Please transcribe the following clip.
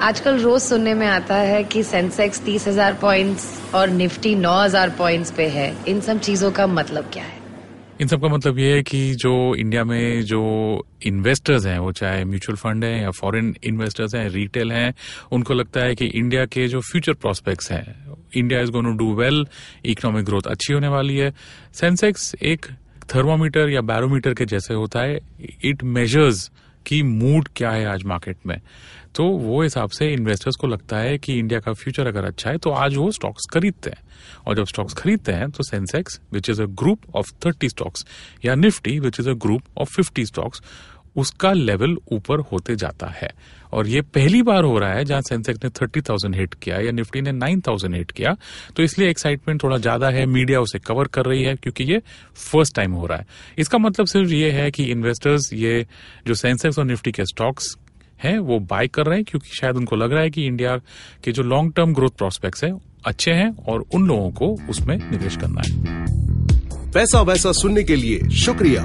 आजकल रोज सुनने में आता है कि सेंसेक्स तीस हज़ार पॉइंट्स और निफ्टी नौ हज़ार पॉइंट्स पे है। इन सब चीज़ों का मतलब क्या है? इन सब का मतलब ये है कि जो इंडिया में जो इन्वेस्टर्स हैं, वो चाहे म्यूचुअल फंड है या फॉरेन इन्वेस्टर्स हैं रिटेल हैं, उनको लगता है कि इंडिया के जो फ्यूचर प्रोस्पेक्ट्स हैं India is going to do well economic growth अच्छी होने वाली है। सेंसेक्स एक थर्मोमीटर या बैरोमीटर के जैसे होता है। इट मेजर्स की मूड क्या है आज मार्केट में? तो वो हिसाब से इन्वेस्टर्स को लगता है कि इंडिया का फ्यूचर अगर अच्छा है तो आज वो स्टॉक्स खरीदते हैं। और जब स्टॉक्स खरीदते हैं तो Sensex which is a group of thirty stocks या Nifty which is a group of fifty stocks उसका लेवल ऊपर होते जाता है। और ये पहली बार हो रहा है जहाँ सेंसेक्स ने थर्टी थाउज़ेंड हिट किया या निफ्टी ने नाइन थाउज़ेंड हिट किया तो इसलिए एक्साइटमेंट थोड़ा ज़्यादा है, मीडिया उसे कवर कर रही है क्योंकि ये फ़र्स्ट टाइम हो रहा है। इसका मतलब सिर्फ़ ये है कि इन्वेस्टर्स ये जो सेंसेक्स और निफ्टी के स्टॉक्स हैं, वो बाय कर रहे हैं क्योंकि शायद उनको लग रहा है कि इंडिया के जो लॉन्ग टर्म ग्रोथ प्रोस्पेक्ट्स हैं, अच्छे हैं और उन लोगों को उसमें निवेश करना है। पैसा वैसा सुनने के लिए शुक्रिया।